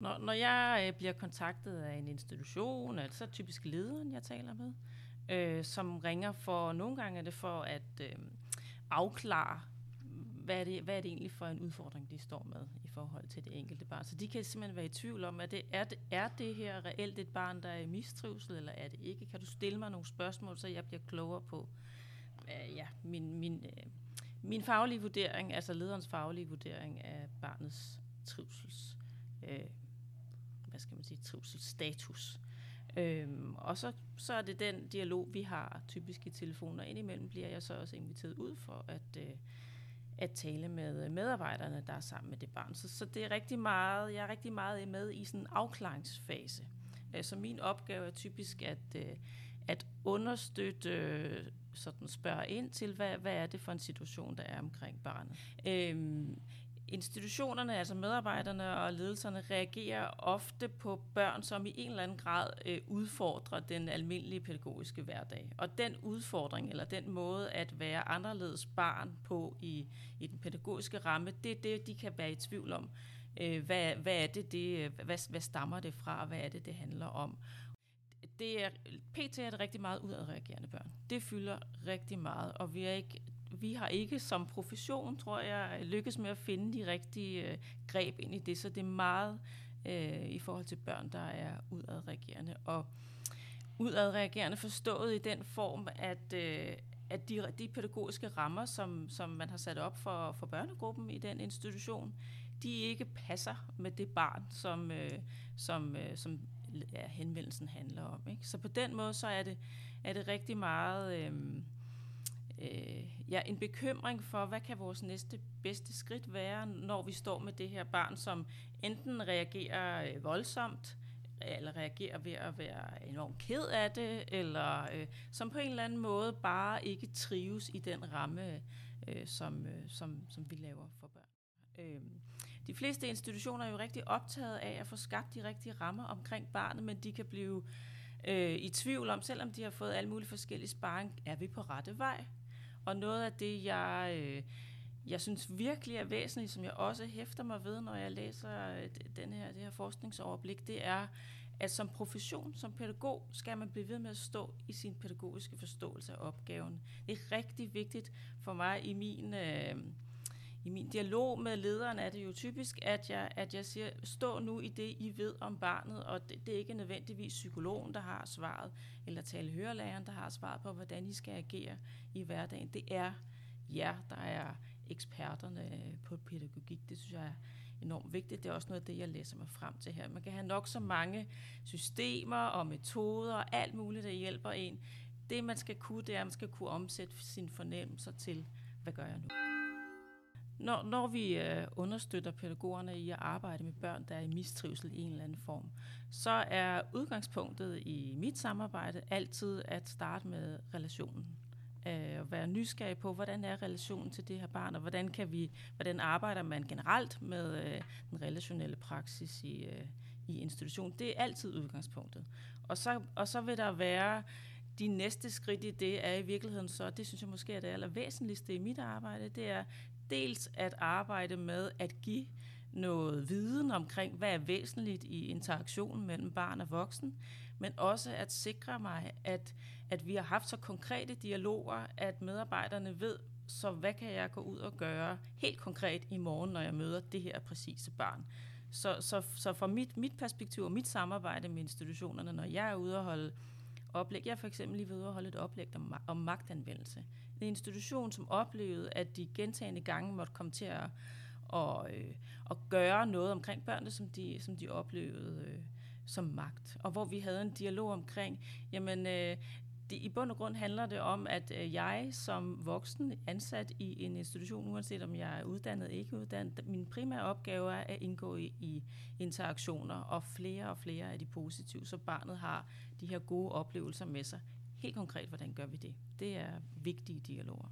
Når, når jeg øh, bliver kontaktet af en institution, altså typisk lederen, jeg taler med, øh, som ringer for, nogle gange er det for at øh, afklare, hvad er, det, hvad er det egentlig for en udfordring, de står med i forhold til det enkelte barn. Så de kan simpelthen være i tvivl om, at det, er, det, er det her reelt et barn, der er i mistrivsel, eller er det ikke? Kan du stille mig nogle spørgsmål, så jeg bliver klogere på øh, ja, min, min, øh, min faglige vurdering, altså lederens faglige vurdering af barnets trivsels, øh, hvad skal man sige, trivselsstatus. Øhm, og så, så er det den dialog, vi har typisk i telefoner. Indimellem bliver jeg så også inviteret ud for at, øh, at tale med medarbejderne, der er sammen med det barn. Så, så det er rigtig meget, jeg er rigtig meget med i sådan en afklaringsfase. Øh, så min opgave er typisk at, øh, at understøtte, øh, sådan spørge ind til, hvad, hvad er det for en situation, der er omkring barnet. Øhm, institutionerne, altså medarbejderne og ledelserne, reagerer ofte på børn, som i en eller anden grad øh, udfordrer den almindelige pædagogiske hverdag. Og den udfordring, eller den måde at være anderledes barn på i, i den pædagogiske ramme, det er det, de kan være i tvivl om. Øh, hvad, hvad er det, det øh, hvad, hvad stammer det fra, og hvad er det, det handler om? Det er, PT er det rigtig meget udadreagerende børn. Det fylder rigtig meget, og vi er ikke vi har ikke som profession, tror jeg, lykkes med at finde de rigtige øh, greb ind i det, så det er meget øh, i forhold til børn, der er udadreagerende. Og udadreagerende forstået i den form, at, øh, at de, de pædagogiske rammer, som, som man har sat op for, for børnegruppen i den institution, de ikke passer med det barn, som, øh, som, øh, som ja, henvendelsen handler om. Ikke? Så på den måde, så er det, er det rigtig meget... Øh, ja, en bekymring for, hvad kan vores næste bedste skridt være, når vi står med det her barn, som enten reagerer øh, voldsomt, eller reagerer ved at være enormt ked af det, eller øh, som på en eller anden måde bare ikke trives i den ramme, øh, som, øh, som, som vi laver for børn. Øh, de fleste institutioner er jo rigtig optaget af at få skabt de rigtige rammer omkring barnet, men de kan blive øh, i tvivl om, selvom de har fået alle mulige forskellige sparring, er vi på rette vej? Og noget af det, jeg, øh, jeg synes virkelig er væsentligt, som jeg også hæfter mig ved, når jeg læser øh, den her, det her forskningsoverblik, det er, at som profession, som pædagog, skal man blive ved med at stå i sin pædagogiske forståelse af opgaven. Det er rigtig vigtigt for mig i min... Øh, i min dialog med lederen er det jo typisk, at jeg, at jeg siger, stå nu i det, I ved om barnet, og det, det er ikke nødvendigvis psykologen, der har svaret, eller talehørelæreren, der har svaret på, hvordan I skal agere i hverdagen. Det er jer, der er eksperterne på pædagogik. Det synes jeg er enormt vigtigt. Det er også noget af det, jeg læser mig frem til her. Man kan have nok så mange systemer og metoder og alt muligt, der hjælper en. Det, man skal kunne, det er, at man skal kunne omsætte sine fornemmelser til, hvad gør jeg nu? Når, når vi øh, understøtter pædagogerne i at arbejde med børn, der er i mistrivsel i en eller anden form, så er udgangspunktet i mit samarbejde altid at starte med relationen. Øh, at være nysgerrig på, hvordan er relationen til det her barn, og hvordan, kan vi, hvordan arbejder man generelt med øh, den relationelle praksis i, øh, i institutionen. Det er altid udgangspunktet. Og så, og så vil der være de næste skridt i det er i virkeligheden så, det synes jeg måske er det allervæsentligste i mit arbejde, det er dels at arbejde med at give noget viden omkring, hvad er væsentligt i interaktionen mellem barn og voksen, men også at sikre mig, at, at vi har haft så konkrete dialoger, at medarbejderne ved, så hvad kan jeg gå ud og gøre helt konkret i morgen, når jeg møder det her præcise barn. Så, så, så fra mit, mit perspektiv og mit samarbejde med institutionerne, når jeg er ude og holde oplæg. Jeg er for eksempel lige ved at holde et oplæg om, om magtanvendelse. Det er en institution, som oplevede, at de gentagende gange måtte komme til at, og, øh, at gøre noget omkring børnene, som de, som de oplevede øh, som magt. Og hvor vi havde en dialog omkring, jamen øh, det, i bund og grund handler det om, at øh, jeg som voksen ansat i en institution, uanset om jeg er uddannet eller ikke uddannet, min primære opgave er at indgå i, i interaktioner, og flere og flere af de positive, så barnet har de her gode oplevelser med sig. Helt konkret, hvordan gør vi det? Det er vigtige dialoger.